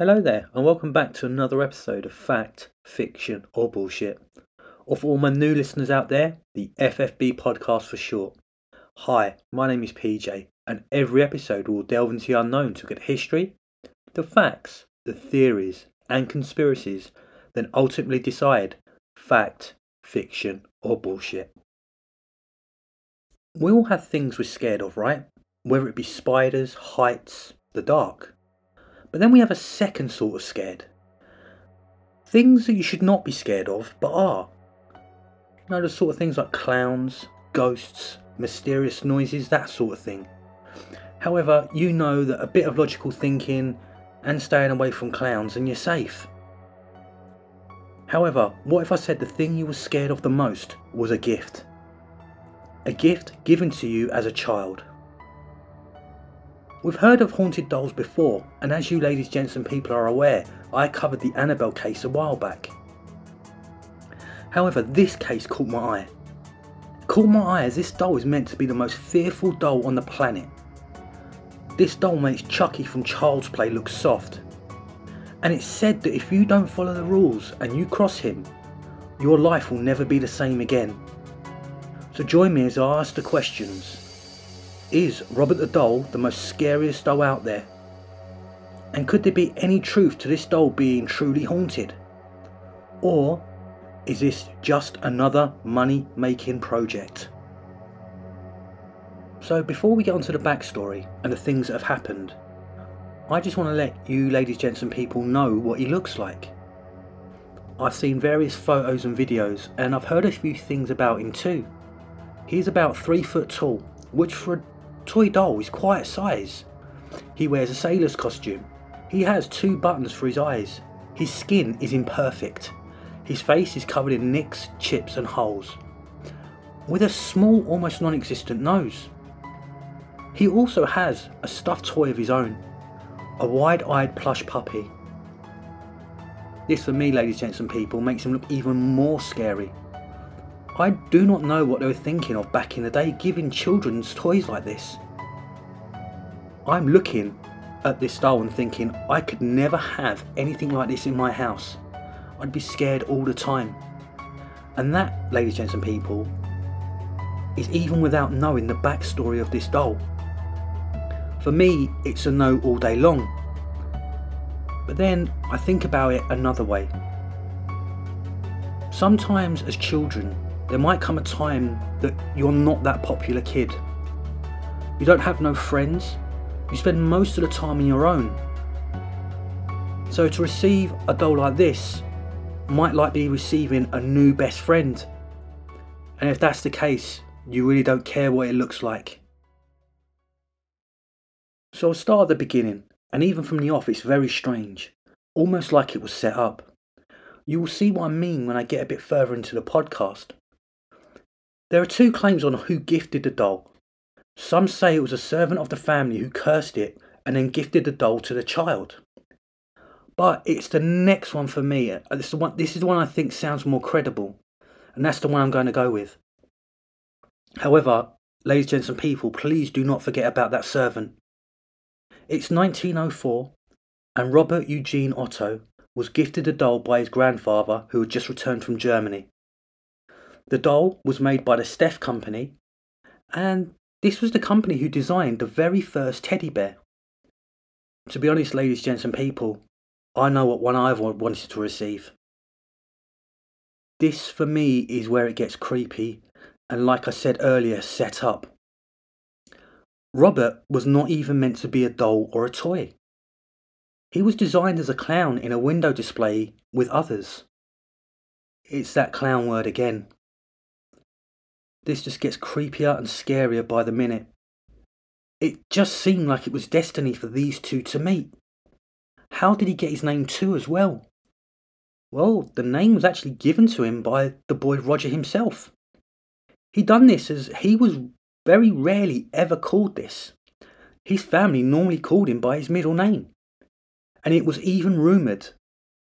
Hello there, and welcome back to another episode of Fact, Fiction, or Bullshit. Or for all my new listeners out there, the FFB podcast for short. Hi, my name is PJ, and every episode we'll delve into the unknown to get history, the facts, the theories, and conspiracies, then ultimately decide fact, fiction, or bullshit. We all have things we're scared of, right? Whether it be spiders, heights, the dark. But then we have a second sort of scared. Things that you should not be scared of, but are. You know, the sort of things like clowns, ghosts, mysterious noises, that sort of thing. However, you know that a bit of logical thinking and staying away from clowns and you're safe. However, what if I said the thing you were scared of the most was a gift? A gift given to you as a child. We've heard of haunted dolls before, and as you ladies, gents, and people are aware, I covered the Annabelle case a while back. However, this case caught my eye. Caught my eye as this doll is meant to be the most fearful doll on the planet. This doll makes Chucky from Child's Play look soft. And it's said that if you don't follow the rules and you cross him, your life will never be the same again. So join me as I ask the questions. Is Robert the Doll the most scariest doll out there? And could there be any truth to this doll being truly haunted? Or is this just another money making project? So, before we get onto the backstory and the things that have happened, I just want to let you, ladies, gents, and people know what he looks like. I've seen various photos and videos, and I've heard a few things about him too. He's about three foot tall, which for a toy doll is quite a size. He wears a sailor's costume. He has two buttons for his eyes. His skin is imperfect. His face is covered in nicks, chips, and holes, with a small, almost non existent nose. He also has a stuffed toy of his own, a wide eyed plush puppy. This, for me, ladies, gents, and people, makes him look even more scary. I do not know what they were thinking of back in the day giving children's toys like this. I'm looking at this doll and thinking I could never have anything like this in my house. I'd be scared all the time. And that, ladies, gents, and people, is even without knowing the backstory of this doll. For me, it's a no all day long. But then I think about it another way. Sometimes, as children, there might come a time that you're not that popular kid. You don't have no friends, you spend most of the time on your own. So to receive a doll like this might like be receiving a new best friend. And if that's the case, you really don't care what it looks like. So I'll start at the beginning, and even from the off, it's very strange, almost like it was set up. You will see what I mean when I get a bit further into the podcast. There are two claims on who gifted the doll. Some say it was a servant of the family who cursed it and then gifted the doll to the child. But it's the next one for me. Uh, this is the one, this is the one I think sounds more credible, and that's the one I'm going to go with. However, ladies, gents, and people, please do not forget about that servant. It's 1904, and Robert Eugene Otto was gifted a doll by his grandfather who had just returned from Germany. The doll was made by the Steiff Company, and this was the company who designed the very first teddy bear. To be honest, ladies, gents, and people, I know what one I've wanted to receive. This, for me, is where it gets creepy, and like I said earlier, set up. Robert was not even meant to be a doll or a toy. He was designed as a clown in a window display with others. It's that clown word again. This just gets creepier and scarier by the minute. It just seemed like it was destiny for these two to meet. How did he get his name too as well? Well, the name was actually given to him by the boy Roger himself. He'd done this as he was very rarely ever called this. His family normally called him by his middle name. And it was even rumoured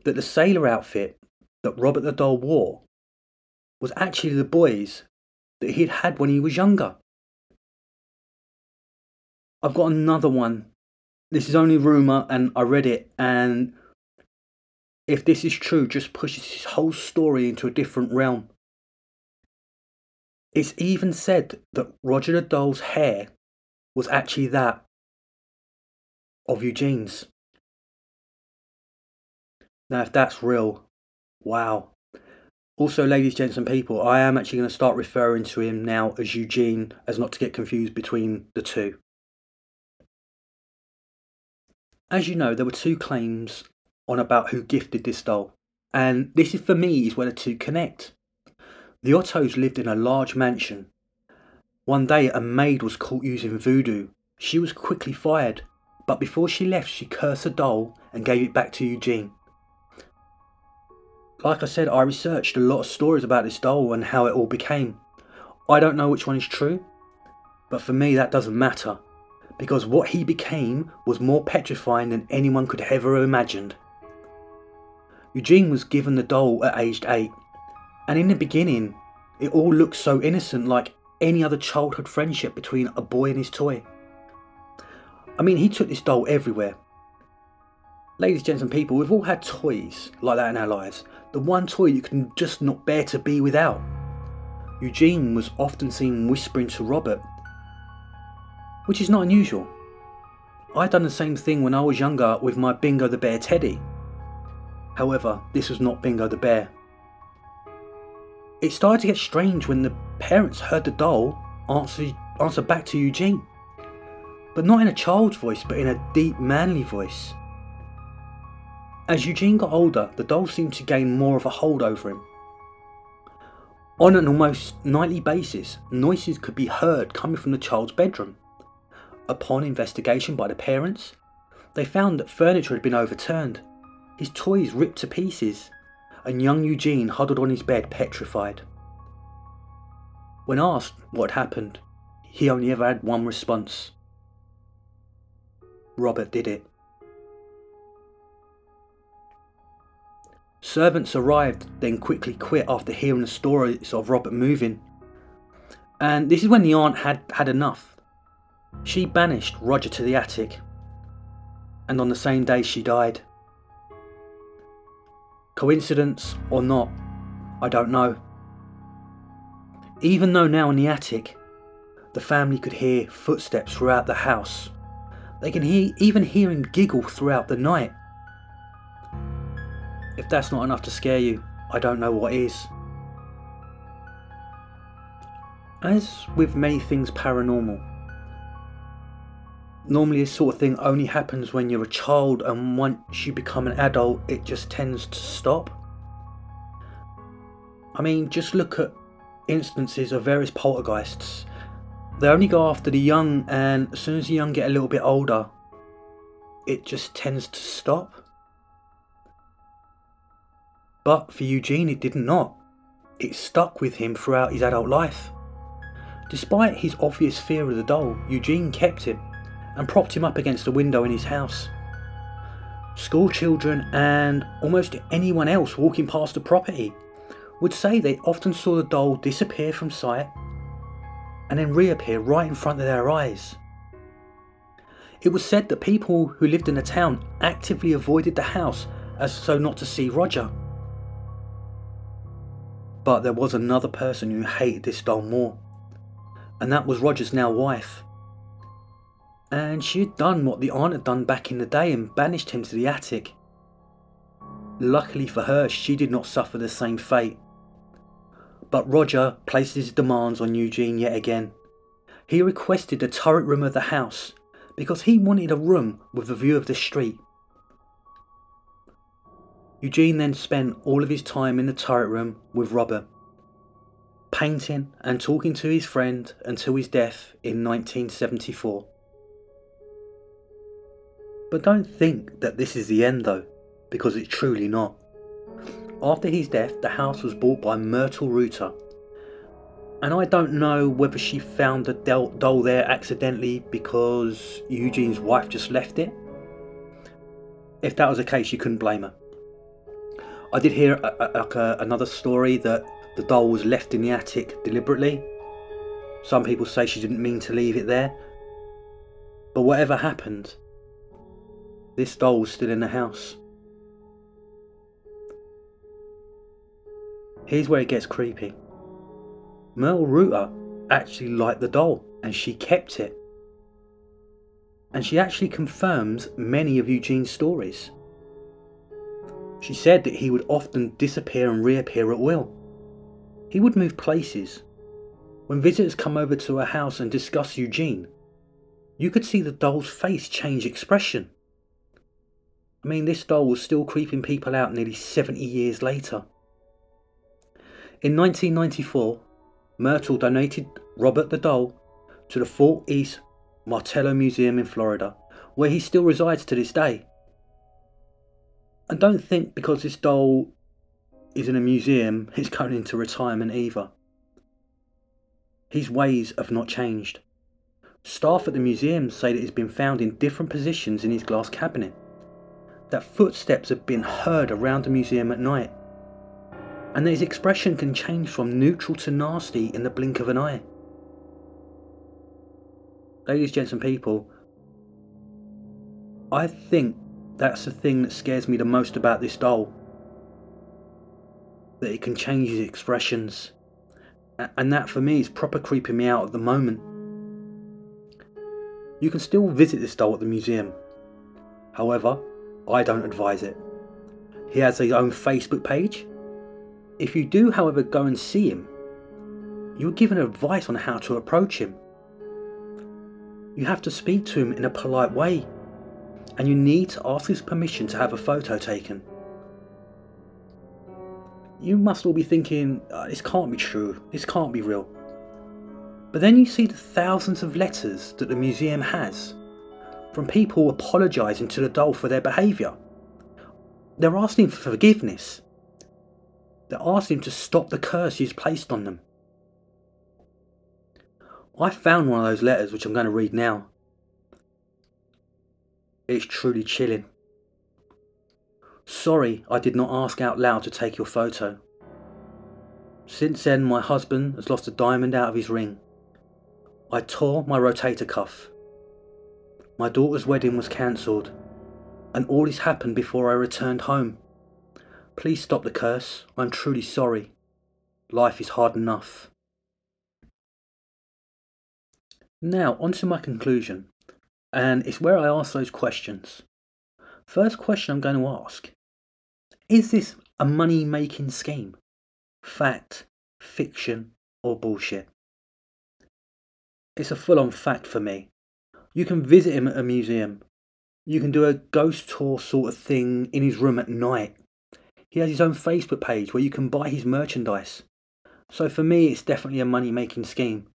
that the sailor outfit that Robert the Doll wore was actually the boy's that he'd had when he was younger. I've got another one. this is only rumour and I read it and if this is true, just pushes his whole story into a different realm. It's even said that Roger Doll's hair was actually that of Eugene's. Now, if that's real, wow. Also, ladies, gents, and people, I am actually going to start referring to him now as Eugene, as not to get confused between the two. As you know, there were two claims on about who gifted this doll, and this is for me is where the two connect. The Ottos lived in a large mansion. One day, a maid was caught using voodoo. She was quickly fired, but before she left, she cursed the doll and gave it back to Eugene. Like I said, I researched a lot of stories about this doll and how it all became. I don't know which one is true, but for me, that doesn't matter because what he became was more petrifying than anyone could ever have imagined. Eugene was given the doll at aged 8 and in the beginning, it all looked so innocent, like any other childhood friendship between a boy and his toy. I mean, he took this doll everywhere. Ladies, gents, and people, we've all had toys like that in our lives. The one toy you can just not bear to be without. Eugene was often seen whispering to Robert, which is not unusual. I'd done the same thing when I was younger with my Bingo the Bear teddy. However, this was not Bingo the Bear. It started to get strange when the parents heard the doll answer, answer back to Eugene. But not in a child's voice, but in a deep, manly voice. As Eugene got older, the doll seemed to gain more of a hold over him. On an almost nightly basis, noises could be heard coming from the child's bedroom. Upon investigation by the parents, they found that furniture had been overturned, his toys ripped to pieces, and young Eugene huddled on his bed petrified. When asked what happened, he only ever had one response Robert did it. Servants arrived, then quickly quit after hearing the stories of Robert moving. And this is when the aunt had had enough. She banished Roger to the attic, and on the same day she died. Coincidence or not, I don't know. Even though now in the attic, the family could hear footsteps throughout the house. They can hear, even hear him giggle throughout the night. If that's not enough to scare you, I don't know what is. As with many things paranormal, normally this sort of thing only happens when you're a child and once you become an adult it just tends to stop. I mean just look at instances of various poltergeists. They only go after the young and as soon as the young get a little bit older it just tends to stop but for eugene it did not it stuck with him throughout his adult life despite his obvious fear of the doll eugene kept him and propped him up against a window in his house. School children and almost anyone else walking past the property would say they often saw the doll disappear from sight and then reappear right in front of their eyes. It was said that people who lived in the town actively avoided the house as so not to see Roger. But there was another person who hated this doll more, and that was Roger's now wife and she had done what the aunt had done back in the day and banished him to the attic. Luckily for her, she did not suffer the same fate. But Roger placed his demands on Eugene yet again. He requested the turret room of the house because he wanted a room with a view of the street. Eugene then spent all of his time in the turret room with Robert, painting and talking to his friend until his death in 1974. But don't think that this is the end though, because it's truly not. After his death, the house was bought by Myrtle Reuter. And I don't know whether she found the doll there accidentally because Eugene's wife just left it. If that was the case, you couldn't blame her. I did hear a, a, a, another story that the doll was left in the attic deliberately. Some people say she didn't mean to leave it there. But whatever happened, this doll was still in the house. Here's where it gets creepy. Myrtle Reuter actually liked the doll and she kept it. And she actually confirms many of Eugene's stories. She said that he would often disappear and reappear at will. He would move places. When visitors come over to her house and discuss Eugene, you could see the doll's face change expression. I mean, this doll was still creeping people out nearly 70 years later. In 1994, Myrtle donated Robert the doll to the Fort East Martello Museum in Florida, where he still resides to this day. And don't think because this doll is in a museum, he's going into retirement either. His ways have not changed. Staff at the museum say that it's been found in different positions in his glass cabinet, that footsteps have been heard around the museum at night, and that his expression can change from neutral to nasty in the blink of an eye. Ladies, gents, and people, I think that's the thing that scares me the most about this doll. That it can change his expressions. And that for me is proper creeping me out at the moment. You can still visit this doll at the museum. However, I don't advise it. He has his own Facebook page. If you do, however, go and see him, you're given advice on how to approach him. You have to speak to him in a polite way, and you need to ask his permission to have a photo taken. You must all be thinking, oh, this can't be true, this can't be real. But then you see the thousands of letters that the museum has from people apologising to the doll for their behaviour. They're asking for forgiveness. They're asking to stop the curse he's placed on them. I found one of those letters which I'm going to read now. It's truly chilling. Sorry I did not ask out loud to take your photo. Since then, my husband has lost a diamond out of his ring. I tore my rotator cuff. My daughter's wedding was cancelled, and all this happened before I returned home. Please stop the curse. I'm truly sorry. Life is hard enough. Now, on to my conclusion, and it's where I ask those questions. First question I'm going to ask Is this a money making scheme? Fact, fiction, or bullshit? It's a full on fact for me. You can visit him at a museum. You can do a ghost tour sort of thing in his room at night. He has his own Facebook page where you can buy his merchandise. So for me, it's definitely a money making scheme.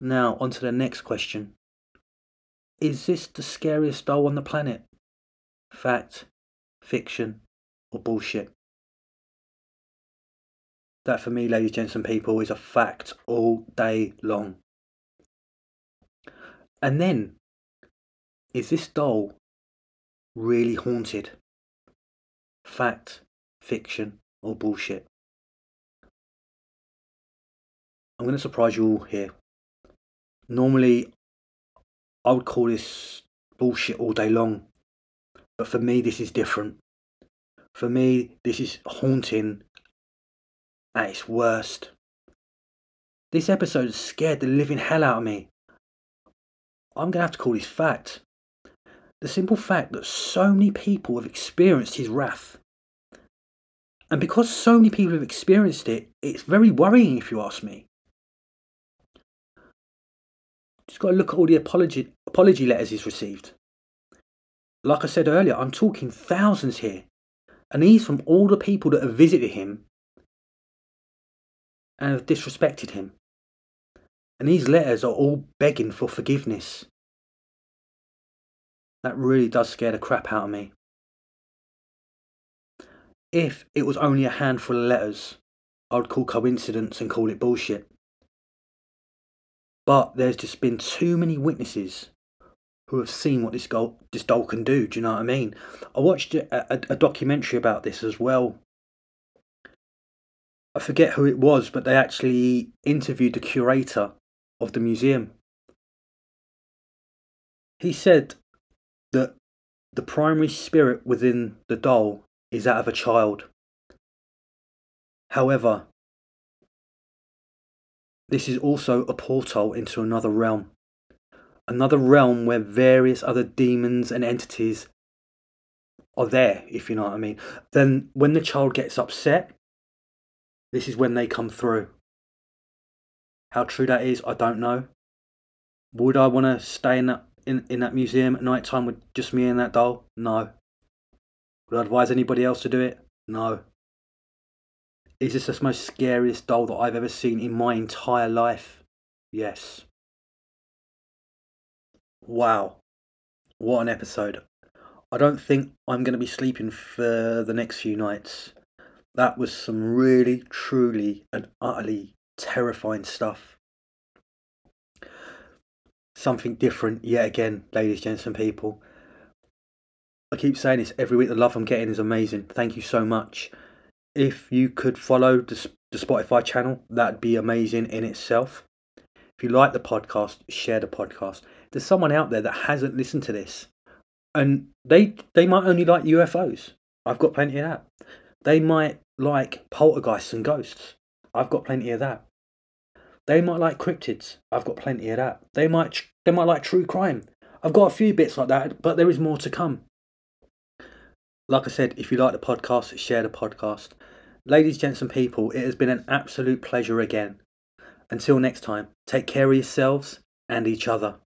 Now, on to the next question Is this the scariest doll on the planet? Fact, fiction, or bullshit? That for me, ladies, gents, and people, is a fact all day long. And then, is this doll really haunted? Fact, fiction, or bullshit? I'm going to surprise you all here. Normally, I would call this bullshit all day long, but for me, this is different. For me, this is haunting at its worst. This episode scared the living hell out of me. I'm going to have to call this fact. The simple fact that so many people have experienced his wrath. And because so many people have experienced it, it's very worrying if you ask me. Just got to look at all the apology, apology letters he's received. Like I said earlier, I'm talking thousands here. And these from all the people that have visited him and have disrespected him. And these letters are all begging for forgiveness. That really does scare the crap out of me. If it was only a handful of letters, I would call coincidence and call it bullshit. But there's just been too many witnesses who have seen what this, goal, this doll can do. Do you know what I mean? I watched a, a, a documentary about this as well I forget who it was, but they actually interviewed the curator of the museum. He said that the primary spirit within the doll is that of a child. However, this is also a portal into another realm. Another realm where various other demons and entities are there, if you know what I mean. Then, when the child gets upset, this is when they come through. How true that is, I don't know. Would I want to stay in that in, in that museum at night time with just me and that doll? No. Would I advise anybody else to do it? No. Is this the most scariest doll that I've ever seen in my entire life? Yes. Wow. What an episode. I don't think I'm going to be sleeping for the next few nights. That was some really, truly, and utterly terrifying stuff. Something different, yet again, ladies, gents, and people. I keep saying this every week. The love I'm getting is amazing. Thank you so much. If you could follow the, the Spotify channel, that'd be amazing in itself. If you like the podcast, share the podcast. There's someone out there that hasn't listened to this and they they might only like UFOs. I've got plenty of that. They might like poltergeists and ghosts. I've got plenty of that. They might like cryptids. I've got plenty of that. They might they might like true crime. I've got a few bits like that, but there is more to come. Like I said, if you like the podcast, share the podcast. Ladies, gents, and people, it has been an absolute pleasure again. Until next time, take care of yourselves and each other.